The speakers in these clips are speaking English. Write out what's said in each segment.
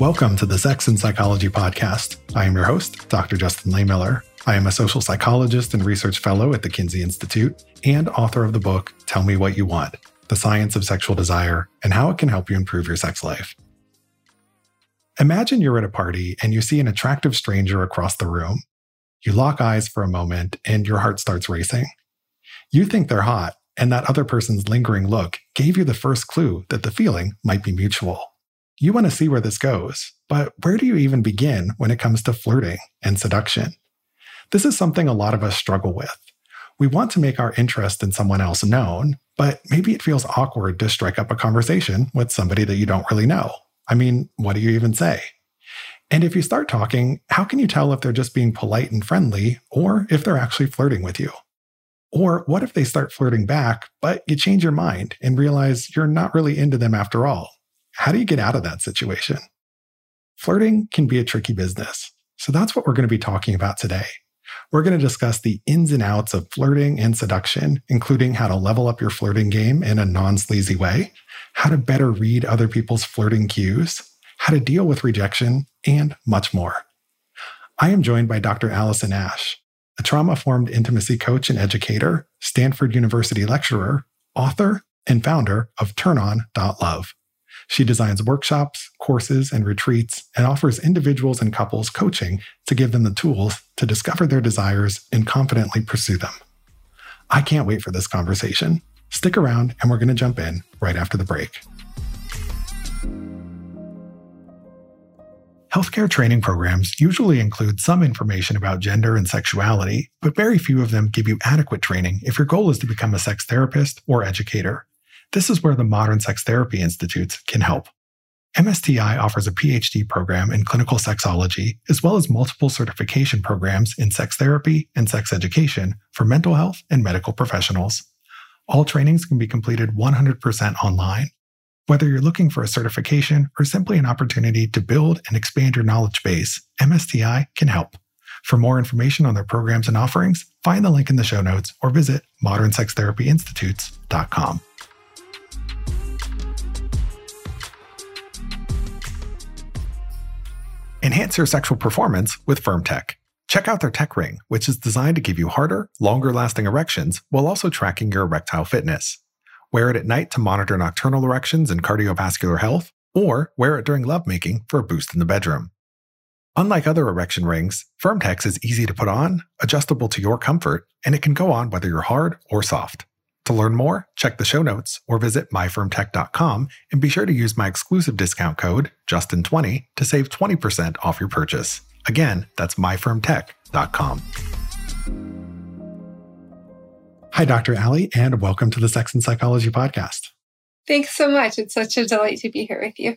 Welcome to the Sex and Psychology Podcast. I am your host, Dr. Justin Lehmiller. I am a social psychologist and research fellow at the Kinsey Institute and author of the book, Tell Me What You Want The Science of Sexual Desire and How It Can Help You Improve Your Sex Life. Imagine you're at a party and you see an attractive stranger across the room. You lock eyes for a moment and your heart starts racing. You think they're hot, and that other person's lingering look gave you the first clue that the feeling might be mutual. You want to see where this goes, but where do you even begin when it comes to flirting and seduction? This is something a lot of us struggle with. We want to make our interest in someone else known, but maybe it feels awkward to strike up a conversation with somebody that you don't really know. I mean, what do you even say? And if you start talking, how can you tell if they're just being polite and friendly or if they're actually flirting with you? Or what if they start flirting back, but you change your mind and realize you're not really into them after all? How do you get out of that situation? Flirting can be a tricky business. So that's what we're going to be talking about today. We're going to discuss the ins and outs of flirting and seduction, including how to level up your flirting game in a non sleazy way, how to better read other people's flirting cues, how to deal with rejection, and much more. I am joined by Dr. Allison Ash, a trauma informed intimacy coach and educator, Stanford University lecturer, author, and founder of TurnOn.love. She designs workshops, courses, and retreats and offers individuals and couples coaching to give them the tools to discover their desires and confidently pursue them. I can't wait for this conversation. Stick around and we're going to jump in right after the break. Healthcare training programs usually include some information about gender and sexuality, but very few of them give you adequate training if your goal is to become a sex therapist or educator. This is where the Modern Sex Therapy Institutes can help. MSTI offers a PhD program in clinical sexology, as well as multiple certification programs in sex therapy and sex education for mental health and medical professionals. All trainings can be completed 100% online. Whether you're looking for a certification or simply an opportunity to build and expand your knowledge base, MSTI can help. For more information on their programs and offerings, find the link in the show notes or visit modernsextherapyinstitutes.com. Enhance your sexual performance with FirmTech. Check out their tech ring, which is designed to give you harder, longer lasting erections while also tracking your erectile fitness. Wear it at night to monitor nocturnal erections and cardiovascular health, or wear it during lovemaking for a boost in the bedroom. Unlike other erection rings, FirmTech is easy to put on, adjustable to your comfort, and it can go on whether you're hard or soft. To learn more, check the show notes or visit myfirmtech.com and be sure to use my exclusive discount code, Justin20, to save 20% off your purchase. Again, that's myfirmtech.com. Hi, Dr. Allie, and welcome to the Sex and Psychology Podcast. Thanks so much. It's such a delight to be here with you.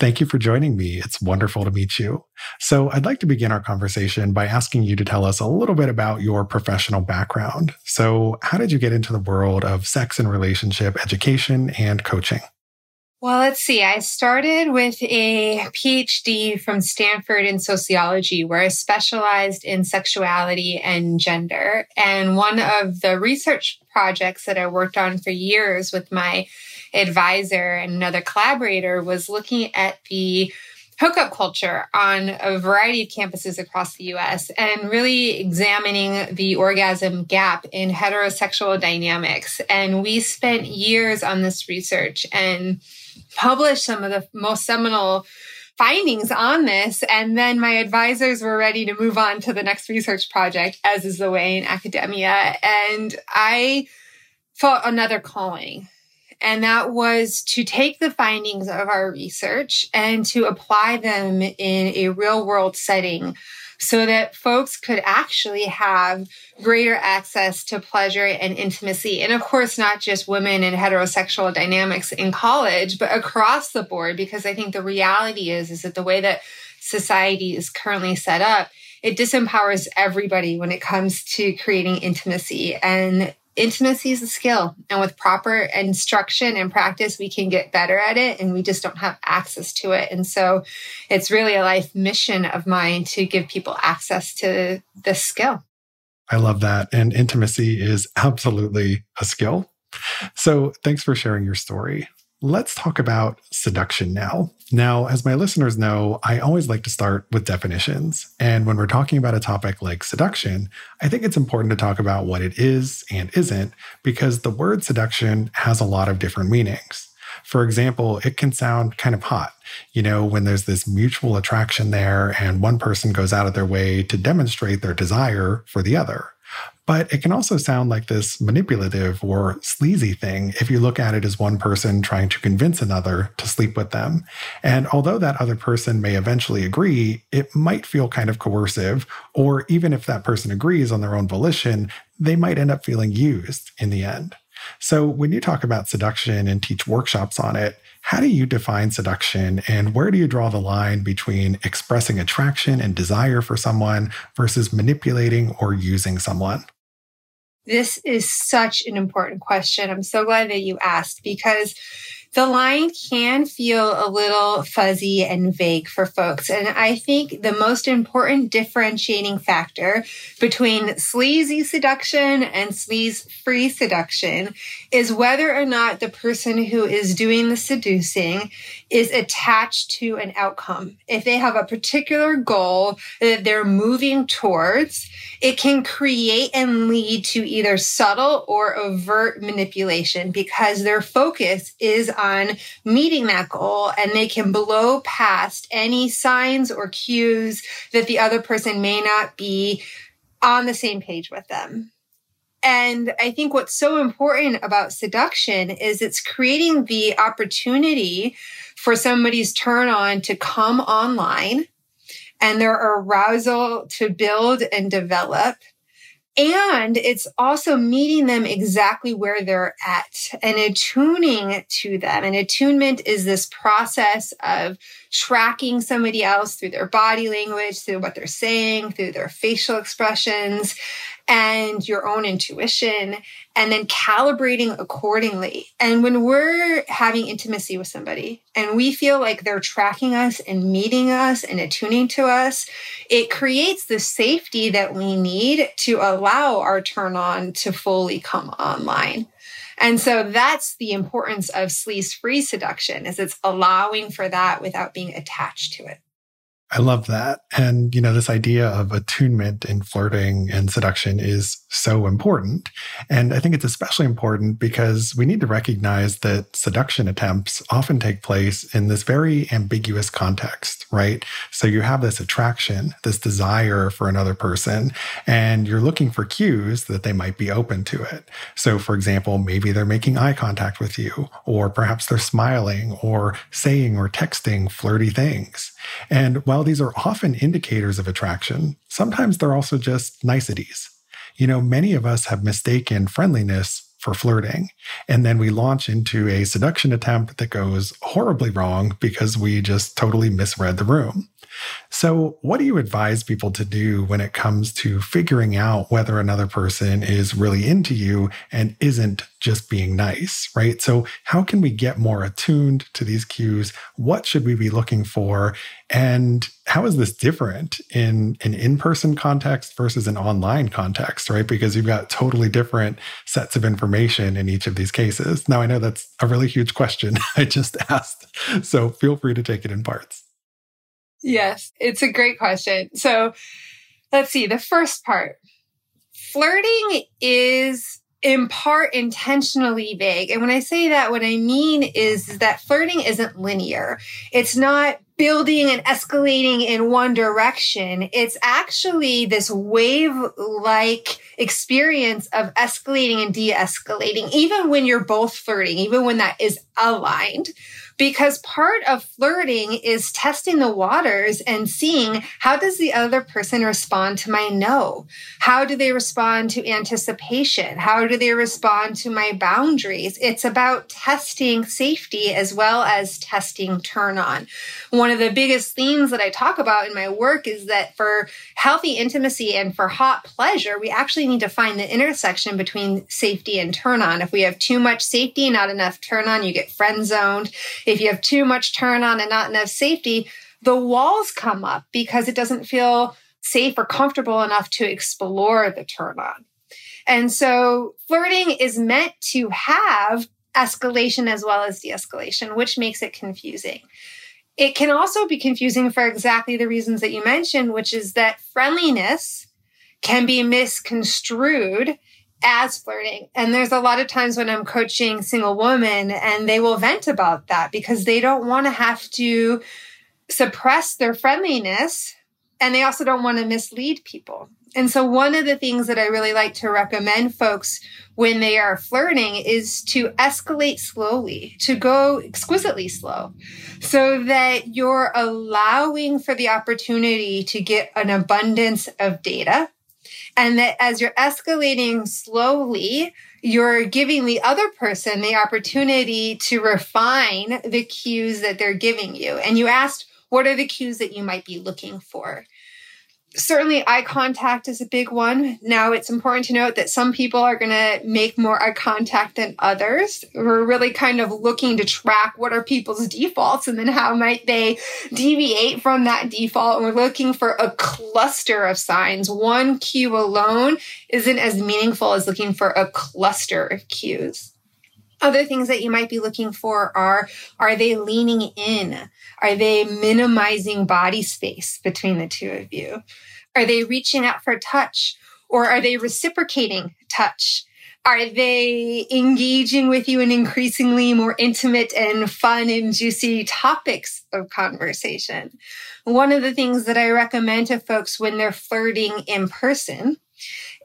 Thank you for joining me. It's wonderful to meet you. So, I'd like to begin our conversation by asking you to tell us a little bit about your professional background. So, how did you get into the world of sex and relationship education and coaching? Well, let's see. I started with a PhD from Stanford in sociology, where I specialized in sexuality and gender. And one of the research projects that I worked on for years with my advisor and another collaborator was looking at the hookup culture on a variety of campuses across the US and really examining the orgasm gap in heterosexual dynamics. And we spent years on this research and published some of the most seminal findings on this. And then my advisors were ready to move on to the next research project, as is the way in academia. And I felt another calling and that was to take the findings of our research and to apply them in a real world setting so that folks could actually have greater access to pleasure and intimacy. And of course, not just women and heterosexual dynamics in college, but across the board, because I think the reality is, is that the way that society is currently set up, it disempowers everybody when it comes to creating intimacy. And intimacy is a skill and with proper instruction and practice we can get better at it and we just don't have access to it. And so it's really a life mission of mine to give people access to this skill. I love that. And intimacy is absolutely a skill. So thanks for sharing your story let's talk about seduction now. Now, as my listeners know, I always like to start with definitions. And when we're talking about a topic like seduction, I think it's important to talk about what it is and isn't, because the word seduction has a lot of different meanings. For example, it can sound kind of hot, you know, when there's this mutual attraction there and one person goes out of their way to demonstrate their desire for the other. But it can also sound like this manipulative or sleazy thing if you look at it as one person trying to convince another to sleep with them. And although that other person may eventually agree, it might feel kind of coercive, or even if that person agrees on their own volition, they might end up feeling used in the end. So, when you talk about seduction and teach workshops on it, how do you define seduction and where do you draw the line between expressing attraction and desire for someone versus manipulating or using someone? This is such an important question. I'm so glad that you asked because the line can feel a little fuzzy and vague for folks. And I think the most important differentiating factor between sleazy seduction and sleaze free seduction is whether or not the person who is doing the seducing is attached to an outcome. If they have a particular goal that they're moving towards, it can create and lead to either subtle or overt manipulation because their focus is on meeting that goal and they can blow past any signs or cues that the other person may not be on the same page with them. And I think what's so important about seduction is it's creating the opportunity for somebody's turn on to come online and their arousal to build and develop and it's also meeting them exactly where they're at and attuning to them. And attunement is this process of tracking somebody else through their body language, through what they're saying, through their facial expressions, and your own intuition and then calibrating accordingly. And when we're having intimacy with somebody and we feel like they're tracking us and meeting us and attuning to us, it creates the safety that we need to allow our turn on to fully come online. And so that's the importance of sleaze free seduction is it's allowing for that without being attached to it. I love that. And, you know, this idea of attunement in flirting and seduction is so important. And I think it's especially important because we need to recognize that seduction attempts often take place in this very ambiguous context, right? So you have this attraction, this desire for another person, and you're looking for cues that they might be open to it. So, for example, maybe they're making eye contact with you, or perhaps they're smiling or saying or texting flirty things. And while these are often indicators of attraction, sometimes they're also just niceties. You know, many of us have mistaken friendliness for flirting. And then we launch into a seduction attempt that goes horribly wrong because we just totally misread the room. So, what do you advise people to do when it comes to figuring out whether another person is really into you and isn't just being nice, right? So, how can we get more attuned to these cues? What should we be looking for? And how is this different in an in person context versus an online context, right? Because you've got totally different sets of information in each of these cases. Now, I know that's a really huge question I just asked. So, feel free to take it in parts. Yes, it's a great question. So let's see. The first part flirting is in part intentionally vague. And when I say that, what I mean is that flirting isn't linear. It's not building and escalating in one direction. It's actually this wave like experience of escalating and de escalating, even when you're both flirting, even when that is aligned because part of flirting is testing the waters and seeing how does the other person respond to my no? How do they respond to anticipation? How do they respond to my boundaries? It's about testing safety as well as testing turn on. One of the biggest themes that I talk about in my work is that for healthy intimacy and for hot pleasure, we actually need to find the intersection between safety and turn on. If we have too much safety, not enough turn on, you get friend zoned. If you have too much turn on and not enough safety, the walls come up because it doesn't feel safe or comfortable enough to explore the turn on. And so flirting is meant to have escalation as well as de escalation, which makes it confusing. It can also be confusing for exactly the reasons that you mentioned, which is that friendliness can be misconstrued as flirting. And there's a lot of times when I'm coaching single women and they will vent about that because they don't want to have to suppress their friendliness and they also don't want to mislead people. And so one of the things that I really like to recommend folks when they are flirting is to escalate slowly, to go exquisitely slow so that you're allowing for the opportunity to get an abundance of data. And that as you're escalating slowly, you're giving the other person the opportunity to refine the cues that they're giving you. And you asked, what are the cues that you might be looking for? Certainly eye contact is a big one. Now it's important to note that some people are going to make more eye contact than others. We're really kind of looking to track what are people's defaults and then how might they deviate from that default. And we're looking for a cluster of signs. One cue alone isn't as meaningful as looking for a cluster of cues. Other things that you might be looking for are are they leaning in? Are they minimizing body space between the two of you? Are they reaching out for touch or are they reciprocating touch? Are they engaging with you in increasingly more intimate and fun and juicy topics of conversation? One of the things that I recommend to folks when they're flirting in person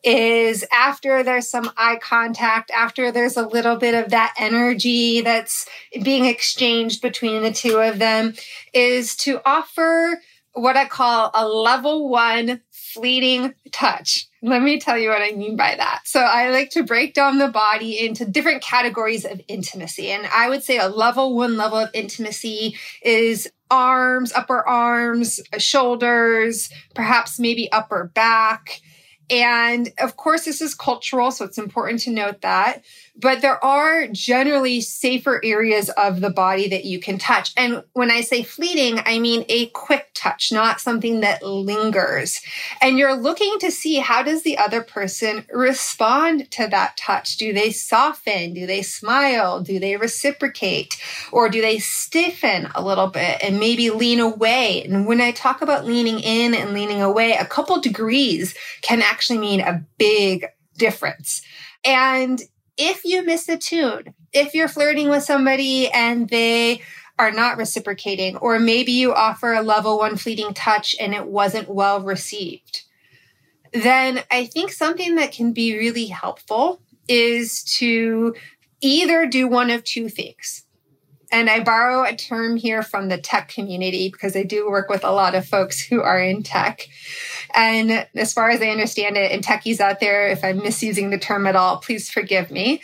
is after there's some eye contact, after there's a little bit of that energy that's being exchanged between the two of them, is to offer what I call a level one fleeting touch. Let me tell you what I mean by that. So I like to break down the body into different categories of intimacy. And I would say a level one level of intimacy is arms, upper arms, shoulders, perhaps maybe upper back and of course, this is cultural, so it's important to note that. But there are generally safer areas of the body that you can touch. And when I say fleeting, I mean a quick touch, not something that lingers. And you're looking to see how does the other person respond to that touch? Do they soften? Do they smile? Do they reciprocate? Or do they stiffen a little bit and maybe lean away? And when I talk about leaning in and leaning away, a couple degrees can actually mean a big difference. And if you misattune, if you're flirting with somebody and they are not reciprocating, or maybe you offer a level one fleeting touch and it wasn't well received, then I think something that can be really helpful is to either do one of two things. And I borrow a term here from the tech community because I do work with a lot of folks who are in tech. And as far as I understand it, and techies out there, if I'm misusing the term at all, please forgive me.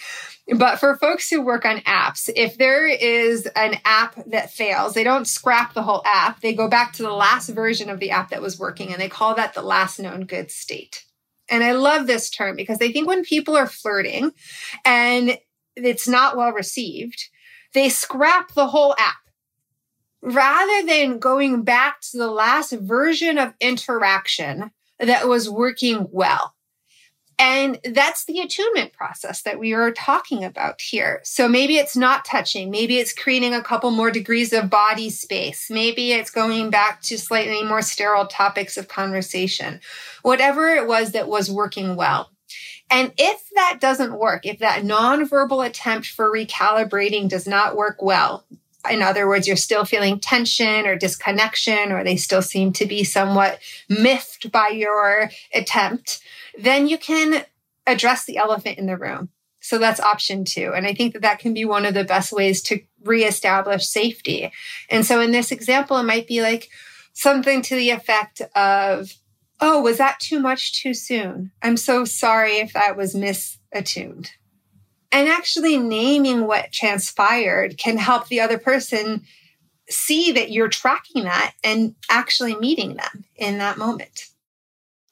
But for folks who work on apps, if there is an app that fails, they don't scrap the whole app. They go back to the last version of the app that was working and they call that the last known good state. And I love this term because I think when people are flirting and it's not well received, they scrap the whole app rather than going back to the last version of interaction that was working well. And that's the attunement process that we are talking about here. So maybe it's not touching. Maybe it's creating a couple more degrees of body space. Maybe it's going back to slightly more sterile topics of conversation. Whatever it was that was working well. And if that doesn't work, if that nonverbal attempt for recalibrating does not work well, in other words, you're still feeling tension or disconnection, or they still seem to be somewhat miffed by your attempt, then you can address the elephant in the room. So that's option two. And I think that that can be one of the best ways to reestablish safety. And so in this example, it might be like something to the effect of, Oh, was that too much too soon? I'm so sorry if that was misattuned. And actually naming what transpired can help the other person see that you're tracking that and actually meeting them in that moment.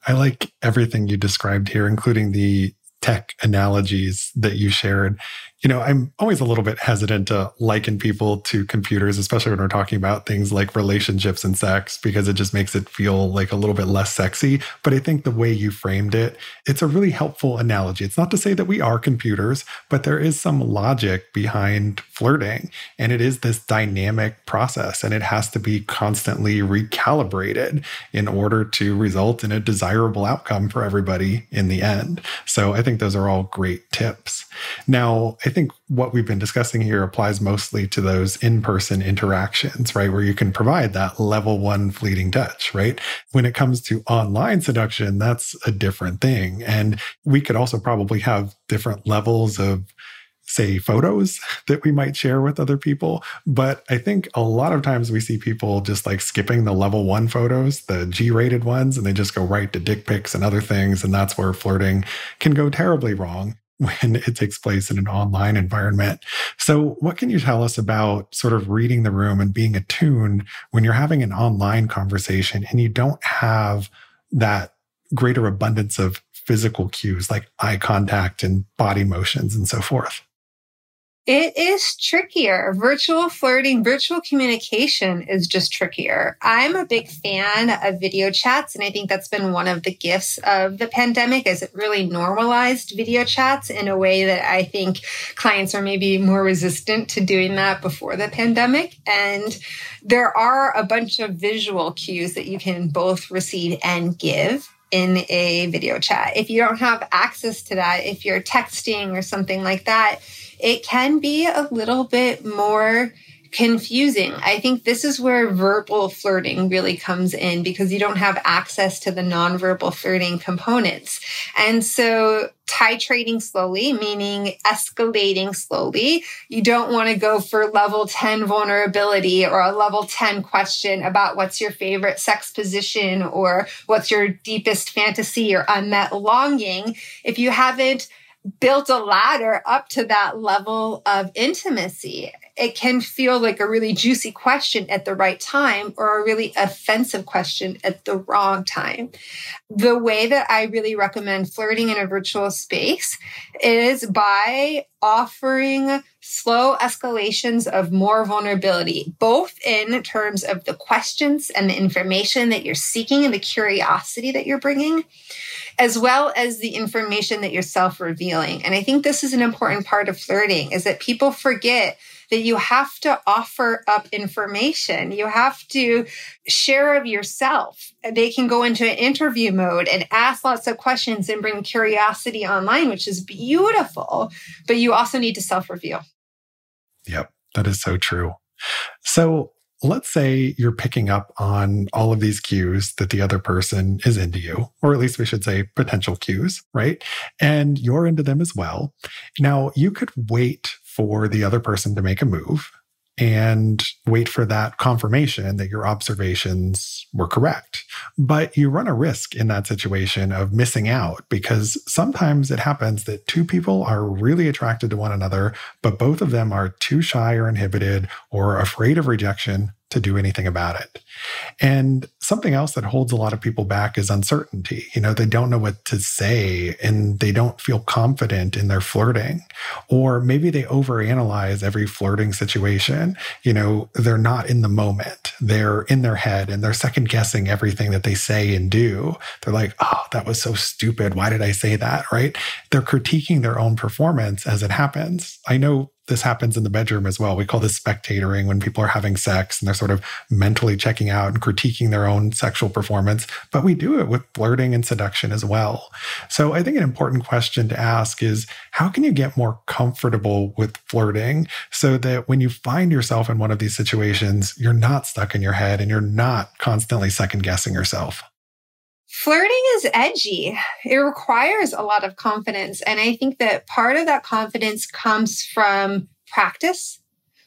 I like everything you described here, including the tech analogies that you shared. You know, I'm always a little bit hesitant to liken people to computers, especially when we're talking about things like relationships and sex, because it just makes it feel like a little bit less sexy. But I think the way you framed it, it's a really helpful analogy. It's not to say that we are computers, but there is some logic behind flirting. And it is this dynamic process, and it has to be constantly recalibrated in order to result in a desirable outcome for everybody in the end. So I think those are all great tips. Now, I think what we've been discussing here applies mostly to those in person interactions, right? Where you can provide that level one fleeting touch, right? When it comes to online seduction, that's a different thing. And we could also probably have different levels of say photos that we might share with other people. But I think a lot of times we see people just like skipping the level one photos, the G rated ones, and they just go right to dick pics and other things. And that's where flirting can go terribly wrong when it takes place in an online environment. So, what can you tell us about sort of reading the room and being attuned when you're having an online conversation and you don't have that greater abundance of physical cues like eye contact and body motions and so forth? It is trickier. Virtual flirting, virtual communication is just trickier. I'm a big fan of video chats, and I think that's been one of the gifts of the pandemic as it really normalized video chats in a way that I think clients are maybe more resistant to doing that before the pandemic. And there are a bunch of visual cues that you can both receive and give in a video chat. If you don't have access to that, if you're texting or something like that, it can be a little bit more confusing. I think this is where verbal flirting really comes in because you don't have access to the nonverbal flirting components. And so titrating slowly, meaning escalating slowly. You don't want to go for level 10 vulnerability or a level 10 question about what's your favorite sex position or what's your deepest fantasy or unmet longing. If you haven't built a ladder up to that level of intimacy. It can feel like a really juicy question at the right time or a really offensive question at the wrong time. The way that I really recommend flirting in a virtual space is by offering slow escalations of more vulnerability, both in terms of the questions and the information that you're seeking and the curiosity that you're bringing as well as the information that you're self revealing. And I think this is an important part of flirting is that people forget that you have to offer up information. You have to share of yourself. They can go into an interview mode and ask lots of questions and bring curiosity online, which is beautiful. But you also need to self reveal. Yep, that is so true. So let's say you're picking up on all of these cues that the other person is into you, or at least we should say potential cues, right? And you're into them as well. Now, you could wait for the other person to make a move and wait for that confirmation that your observations were correct. But you run a risk in that situation of missing out because sometimes it happens that two people are really attracted to one another, but both of them are too shy or inhibited or afraid of rejection to do anything about it. And something else that holds a lot of people back is uncertainty. You know, they don't know what to say and they don't feel confident in their flirting. Or maybe they overanalyze every flirting situation. You know, they're not in the moment. They're in their head and they're second guessing everything that they say and do. They're like, oh, that was so stupid. Why did I say that? Right. They're critiquing their own performance as it happens. I know this happens in the bedroom as well. We call this spectatoring when people are having sex and they're sort of mentally checking out and critiquing their own sexual performance. But we do it with flirting and seduction as well. So I think an important question to ask is how can you get more comfortable with flirting so that when you find yourself in one of these situations, you're not stuck in your head and you're not constantly second guessing yourself? Flirting is edgy. It requires a lot of confidence. And I think that part of that confidence comes from practice,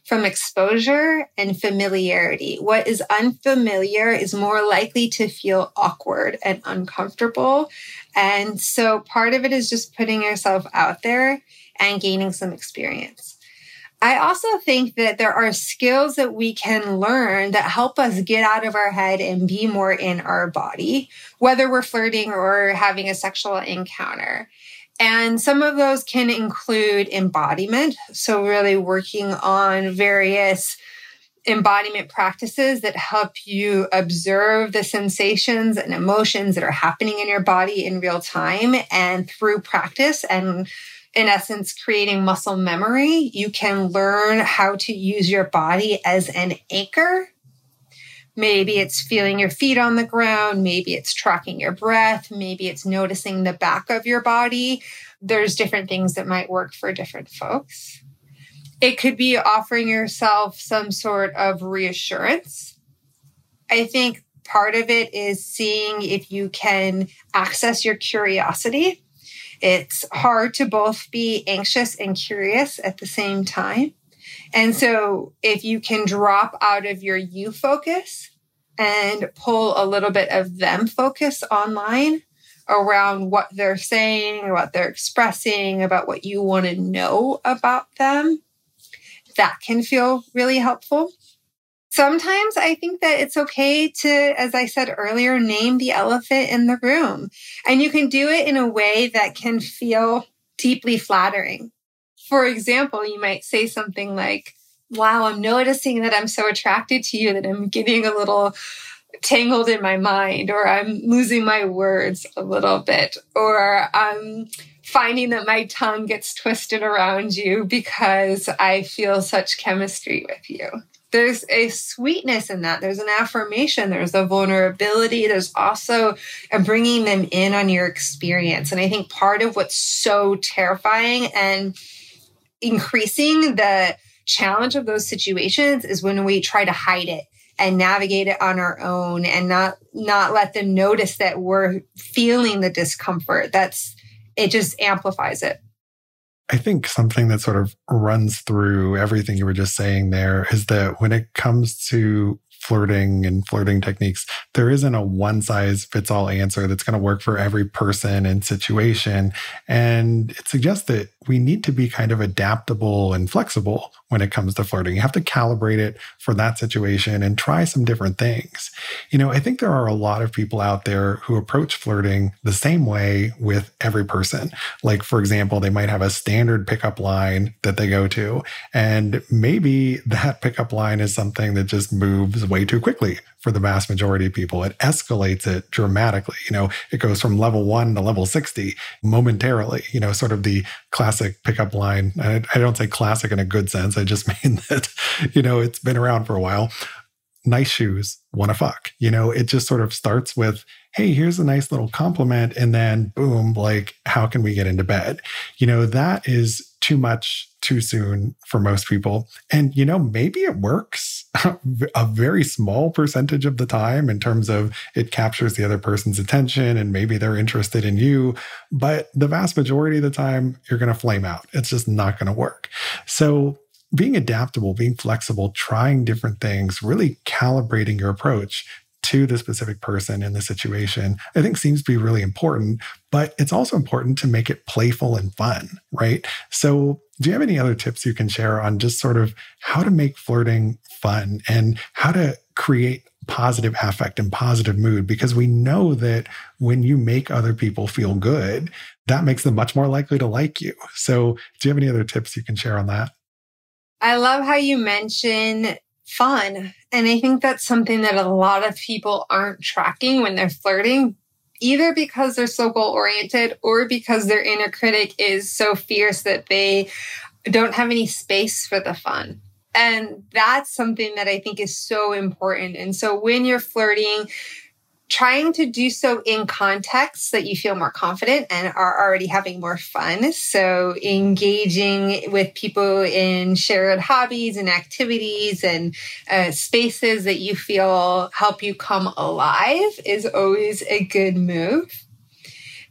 from exposure and familiarity. What is unfamiliar is more likely to feel awkward and uncomfortable. And so part of it is just putting yourself out there and gaining some experience. I also think that there are skills that we can learn that help us get out of our head and be more in our body, whether we're flirting or having a sexual encounter. And some of those can include embodiment. So, really working on various embodiment practices that help you observe the sensations and emotions that are happening in your body in real time. And through practice and in essence, creating muscle memory, you can learn how to use your body as an anchor. Maybe it's feeling your feet on the ground. Maybe it's tracking your breath. Maybe it's noticing the back of your body. There's different things that might work for different folks. It could be offering yourself some sort of reassurance. I think part of it is seeing if you can access your curiosity. It's hard to both be anxious and curious at the same time. And so if you can drop out of your you focus and pull a little bit of them focus online around what they're saying, what they're expressing, about what you want to know about them, that can feel really helpful. Sometimes I think that it's okay to, as I said earlier, name the elephant in the room. And you can do it in a way that can feel deeply flattering. For example, you might say something like, Wow, I'm noticing that I'm so attracted to you that I'm getting a little tangled in my mind, or I'm losing my words a little bit, or I'm finding that my tongue gets twisted around you because I feel such chemistry with you. There's a sweetness in that. There's an affirmation. There's a vulnerability. There's also bringing them in on your experience. And I think part of what's so terrifying and increasing the challenge of those situations is when we try to hide it and navigate it on our own and not not let them notice that we're feeling the discomfort that's it just amplifies it. I think something that sort of runs through everything you were just saying there is that when it comes to flirting and flirting techniques, there isn't a one size fits all answer that's going to work for every person and situation. And it suggests that we need to be kind of adaptable and flexible when it comes to flirting. You have to calibrate it for that situation and try some different things. You know, I think there are a lot of people out there who approach flirting the same way with every person. Like, for example, they might have a standard pickup line that they go to, and maybe that pickup line is something that just moves way too quickly for the vast majority of people. It escalates it dramatically. You know, it goes from level one to level 60 momentarily, you know, sort of the classic pickup line. I, I don't say classic in a good sense. I just mean that, you know, it's been around for a while. Nice shoes, wanna fuck. You know, it just sort of starts with, hey, here's a nice little compliment. And then boom, like, how can we get into bed? You know, that is too much too soon for most people. And, you know, maybe it works a very small percentage of the time in terms of it captures the other person's attention and maybe they're interested in you. But the vast majority of the time, you're going to flame out. It's just not going to work. So, being adaptable, being flexible, trying different things, really calibrating your approach to the specific person in the situation, I think seems to be really important. But it's also important to make it playful and fun, right? So, do you have any other tips you can share on just sort of how to make flirting fun and how to create positive affect and positive mood? Because we know that when you make other people feel good, that makes them much more likely to like you. So, do you have any other tips you can share on that? I love how you mention fun. And I think that's something that a lot of people aren't tracking when they're flirting, either because they're so goal oriented or because their inner critic is so fierce that they don't have any space for the fun. And that's something that I think is so important. And so when you're flirting, trying to do so in context that you feel more confident and are already having more fun. So engaging with people in shared hobbies and activities and uh, spaces that you feel help you come alive is always a good move.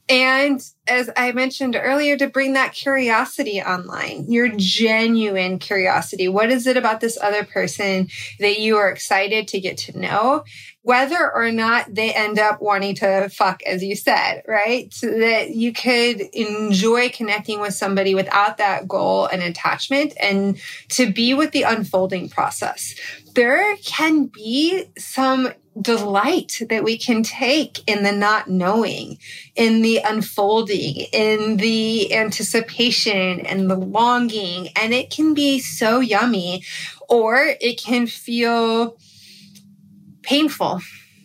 And as I mentioned earlier, to bring that curiosity online, your mm-hmm. genuine curiosity. What is it about this other person that you are excited to get to know? Whether or not they end up wanting to fuck, as you said, right? So that you could enjoy connecting with somebody without that goal and attachment and to be with the unfolding process. There can be some delight that we can take in the not knowing, in the unfolding in the anticipation and the longing. And it can be so yummy, or it can feel painful.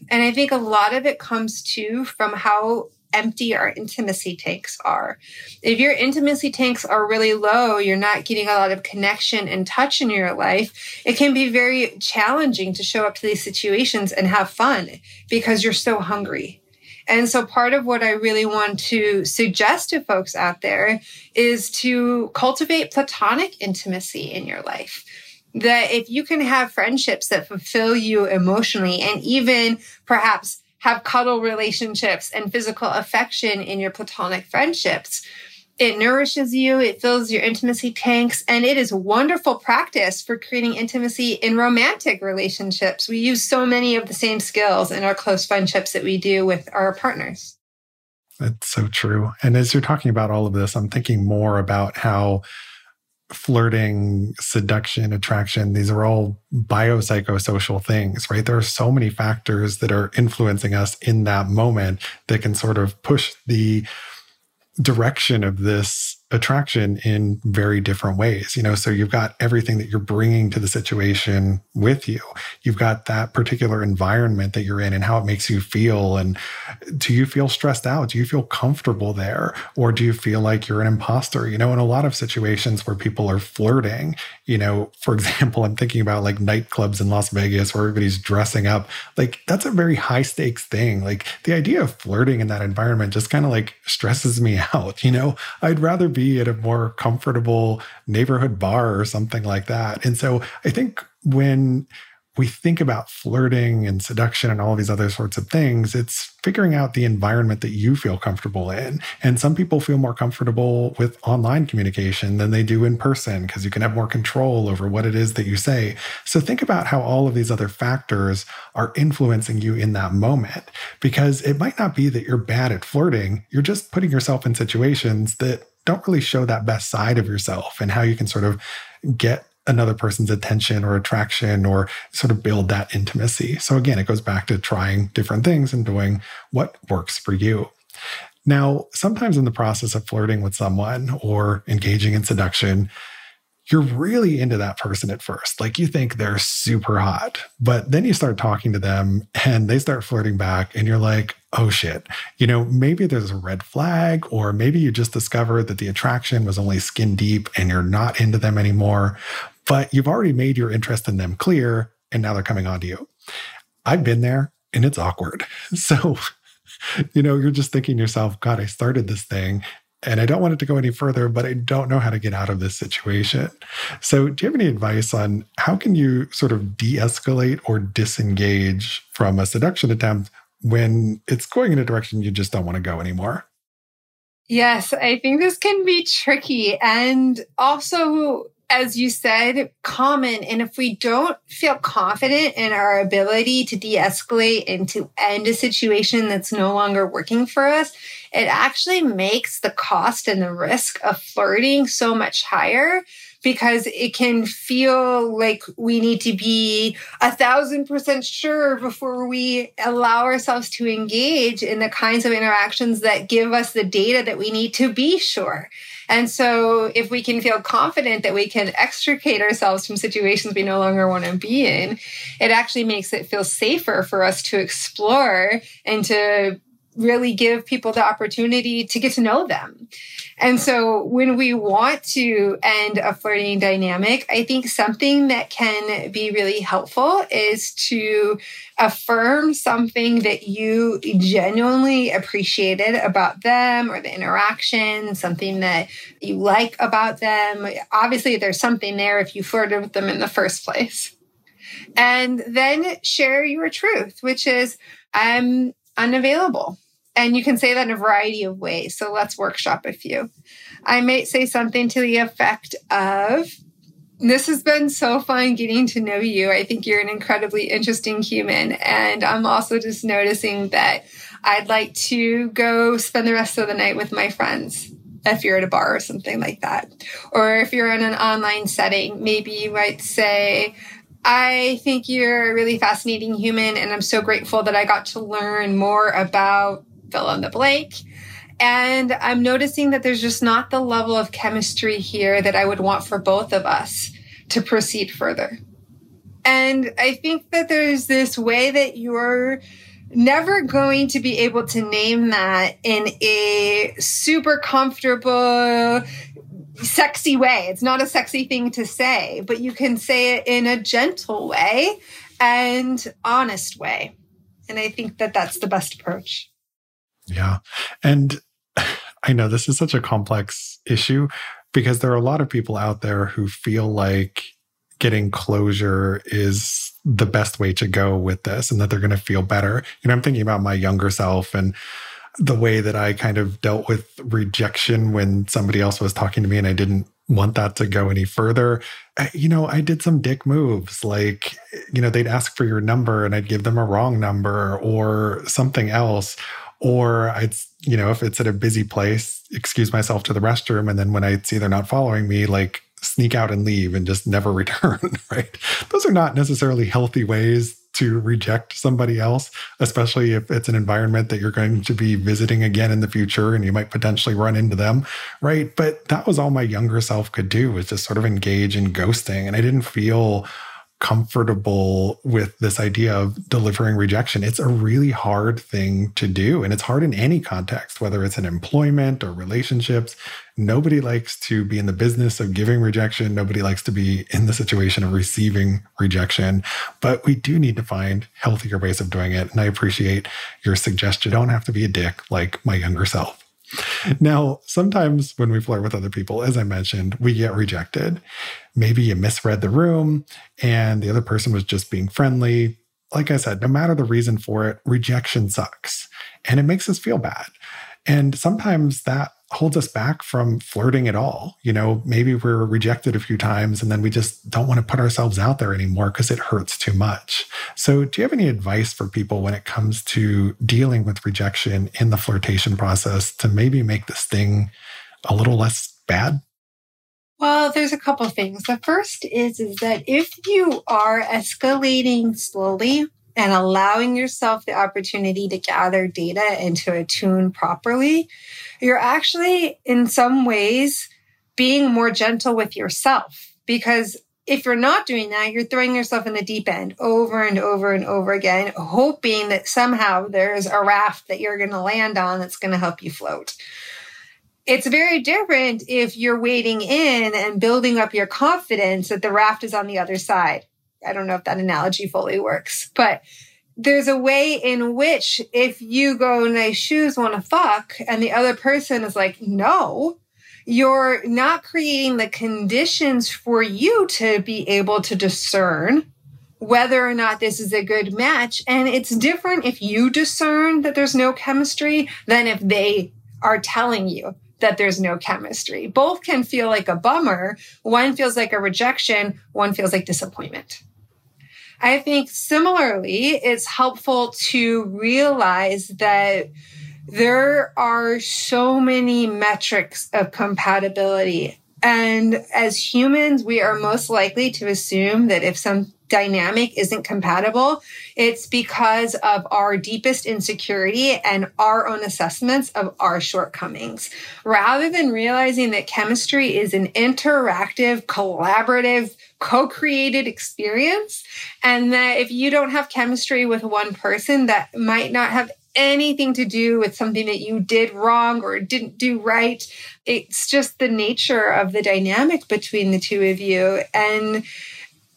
And I think a lot of it comes too from how empty our intimacy tanks are. If your intimacy tanks are really low, you're not getting a lot of connection and touch in your life, it can be very challenging to show up to these situations and have fun because you're so hungry. And so part of what I really want to suggest to folks out there is to cultivate platonic intimacy in your life that if you can have friendships that fulfill you emotionally and even perhaps have cuddle relationships and physical affection in your platonic friendships. It nourishes you, it fills your intimacy tanks, and it is wonderful practice for creating intimacy in romantic relationships. We use so many of the same skills in our close friendships that we do with our partners. That's so true. And as you're talking about all of this, I'm thinking more about how flirting, seduction, attraction, these are all biopsychosocial things, right? There are so many factors that are influencing us in that moment that can sort of push the direction of this attraction in very different ways. You know, so you've got everything that you're bringing to the situation with you. You've got that particular environment that you're in and how it makes you feel. And do you feel stressed out? Do you feel comfortable there? Or do you feel like you're an imposter? You know, in a lot of situations where people are flirting, you know, for example, I'm thinking about like nightclubs in Las Vegas where everybody's dressing up. Like that's a very high stakes thing. Like the idea of flirting in that environment just kind of like stresses me out. You know, I'd rather be be at a more comfortable neighborhood bar or something like that. And so I think when we think about flirting and seduction and all these other sorts of things, it's figuring out the environment that you feel comfortable in. And some people feel more comfortable with online communication than they do in person because you can have more control over what it is that you say. So think about how all of these other factors are influencing you in that moment because it might not be that you're bad at flirting. You're just putting yourself in situations that don't really show that best side of yourself and how you can sort of get another person's attention or attraction or sort of build that intimacy. So again, it goes back to trying different things and doing what works for you. Now, sometimes in the process of flirting with someone or engaging in seduction, you're really into that person at first. Like you think they're super hot, but then you start talking to them and they start flirting back, and you're like, oh shit, you know, maybe there's a red flag, or maybe you just discovered that the attraction was only skin deep and you're not into them anymore, but you've already made your interest in them clear, and now they're coming on to you. I've been there and it's awkward. So, you know, you're just thinking yourself, God, I started this thing and I don't want it to go any further, but I don't know how to get out of this situation. So, do you have any advice on how can you sort of de-escalate or disengage from a seduction attempt when it's going in a direction you just don't want to go anymore? Yes, I think this can be tricky and also as you said, common. And if we don't feel confident in our ability to de escalate and to end a situation that's no longer working for us, it actually makes the cost and the risk of flirting so much higher because it can feel like we need to be a thousand percent sure before we allow ourselves to engage in the kinds of interactions that give us the data that we need to be sure. And so if we can feel confident that we can extricate ourselves from situations we no longer want to be in, it actually makes it feel safer for us to explore and to really give people the opportunity to get to know them. And so when we want to end a flirting dynamic, I think something that can be really helpful is to affirm something that you genuinely appreciated about them or the interaction, something that you like about them. Obviously, there's something there if you flirted with them in the first place. And then share your truth, which is, I'm unavailable. And you can say that in a variety of ways. So let's workshop a few. I might say something to the effect of, this has been so fun getting to know you. I think you're an incredibly interesting human. And I'm also just noticing that I'd like to go spend the rest of the night with my friends if you're at a bar or something like that. Or if you're in an online setting, maybe you might say, I think you're a really fascinating human, and I'm so grateful that I got to learn more about fill in the blank. And I'm noticing that there's just not the level of chemistry here that I would want for both of us to proceed further. And I think that there's this way that you're never going to be able to name that in a super comfortable, sexy way. It's not a sexy thing to say, but you can say it in a gentle way and honest way. And I think that that's the best approach. Yeah. And I know this is such a complex issue because there are a lot of people out there who feel like getting closure is the best way to go with this and that they're going to feel better. You know, I'm thinking about my younger self and the way that I kind of dealt with rejection when somebody else was talking to me and I didn't want that to go any further. You know, I did some dick moves like, you know, they'd ask for your number and I'd give them a wrong number or something else or I'd, you know, if it's at a busy place, excuse myself to the restroom. And then when I see they're not following me, like sneak out and leave and just never return, right? Those are not necessarily healthy ways to reject somebody else, especially if it's an environment that you're going to be visiting again in the future and you might potentially run into them, right? But that was all my younger self could do was just sort of engage in ghosting. And I didn't feel comfortable with this idea of delivering rejection. It's a really hard thing to do. And it's hard in any context, whether it's in employment or relationships. Nobody likes to be in the business of giving rejection. Nobody likes to be in the situation of receiving rejection. But we do need to find healthier ways of doing it. And I appreciate your suggestion. Don't have to be a dick like my younger self. Now, sometimes when we flirt with other people, as I mentioned, we get rejected. Maybe you misread the room and the other person was just being friendly. Like I said, no matter the reason for it, rejection sucks and it makes us feel bad. And sometimes that holds us back from flirting at all. You know, maybe we're rejected a few times and then we just don't want to put ourselves out there anymore because it hurts too much. So, do you have any advice for people when it comes to dealing with rejection in the flirtation process to maybe make this thing a little less bad? Well, there's a couple things. The first is, is that if you are escalating slowly, and allowing yourself the opportunity to gather data and to attune properly, you're actually in some ways being more gentle with yourself. Because if you're not doing that, you're throwing yourself in the deep end over and over and over again, hoping that somehow there's a raft that you're going to land on that's going to help you float. It's very different if you're wading in and building up your confidence that the raft is on the other side I don't know if that analogy fully works, but there's a way in which if you go nice shoes want to fuck and the other person is like no you're not creating the conditions for you to be able to discern whether or not this is a good match. And it's different if you discern that there's no chemistry than if they are telling you that there's no chemistry. Both can feel like a bummer. One feels like a rejection. One feels like disappointment I think similarly, it's helpful to realize that there are so many metrics of compatibility. And as humans, we are most likely to assume that if some dynamic isn't compatible, it's because of our deepest insecurity and our own assessments of our shortcomings. Rather than realizing that chemistry is an interactive, collaborative, co-created experience and that if you don't have chemistry with one person that might not have anything to do with something that you did wrong or didn't do right it's just the nature of the dynamic between the two of you and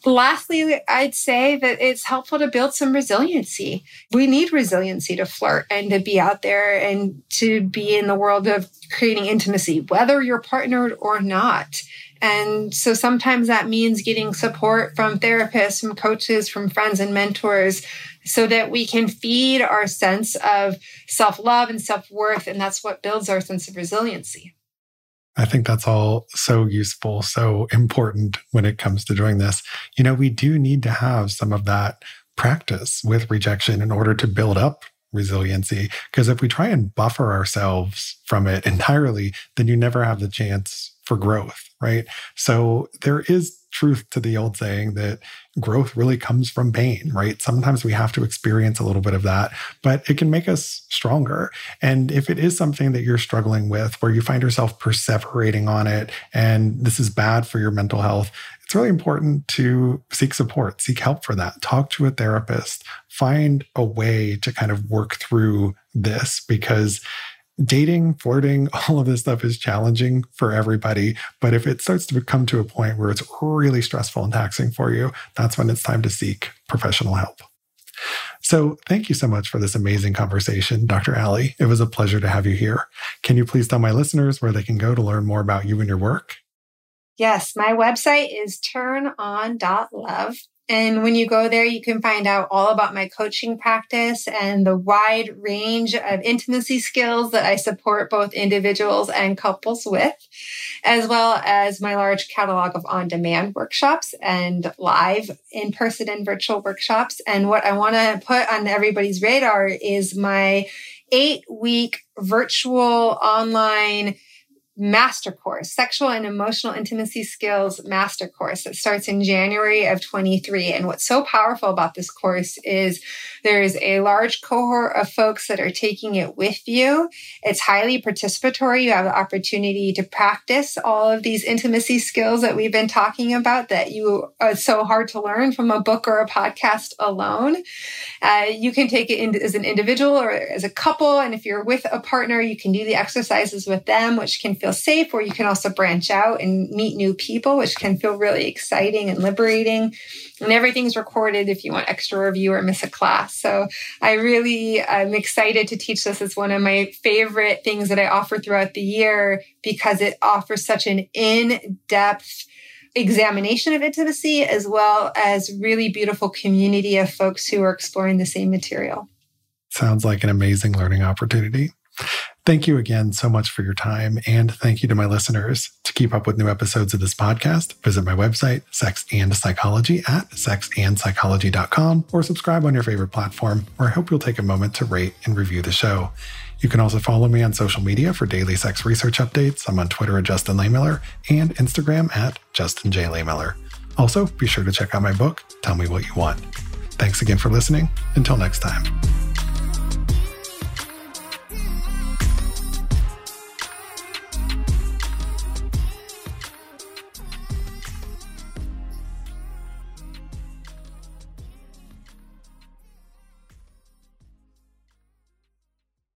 lastly, I'd say that it's helpful to build some resiliency. We need resiliency to flirt and to be out there and to be in the world of creating intimacy, whether you're partnered or not. And so sometimes that means getting support from therapists, from coaches, from friends and mentors so that we can feed our sense of self love and self worth. And that's what builds our sense of resiliency. I think that's all so useful, so important when it comes to doing this. You know, we do need to have some of that practice with rejection in order to build up resiliency. Because if we try and buffer ourselves from it entirely, then you never have the chance for growth, right? So there is truth to the old saying that growth really comes from pain, right? Sometimes we have to experience a little bit of that, but it can make us stronger. And if it is something that you're struggling with, where you find yourself perseverating on it, and this is bad for your mental health, it's really important to seek support, seek help for that. Talk to a therapist, find a way to kind of work through this because dating, flirting, all of this stuff is challenging for everybody. But if it starts to come to a point where it's really stressful and taxing for you, that's when it's time to seek professional help. So, thank you so much for this amazing conversation, Dr. Ali. It was a pleasure to have you here. Can you please tell my listeners where they can go to learn more about you and your work? Yes, my website is turnon.love. And when you go there, you can find out all about my coaching practice and the wide range of intimacy skills that I support both individuals and couples with, as well as my large catalog of on demand workshops and live in person and virtual workshops. And what I want to put on everybody's radar is my eight week virtual online master course, sexual and emotional intimacy skills master course that starts in January of 23. And what's so powerful about this course is there's a large cohort of folks that are taking it with you. It's highly participatory. You have the opportunity to practice all of these intimacy skills that we've been talking about that you are so hard to learn from a book or a podcast alone. Uh, you can take it in, as an individual or as a couple. And if you're with a partner, you can do the exercises with them, which can feel safe, or you can also branch out and meet new people, which can feel really exciting and liberating. And everything's recorded if you want extra review or miss a class. So I really am excited to teach this. It's one of my favorite things that I offer throughout the year because it offers such an in depth examination of intimacy as well as really beautiful community of folks who are exploring the same material. Sounds like an amazing learning opportunity. Thank you again so much for your time. And thank you to my listeners. To keep up with new episodes of this podcast, visit my website, Sex and Psychology at sexandpsychology.com or subscribe on your favorite platform, where I hope you'll take a moment to rate and review the show. You can also follow me on social media for daily sex research updates. I'm on Twitter at Justin Lehmiller and Instagram at Justin J. Lehmiller. Also, be sure to check out my book, Tell Me What You Want. Thanks again for listening. Until next time.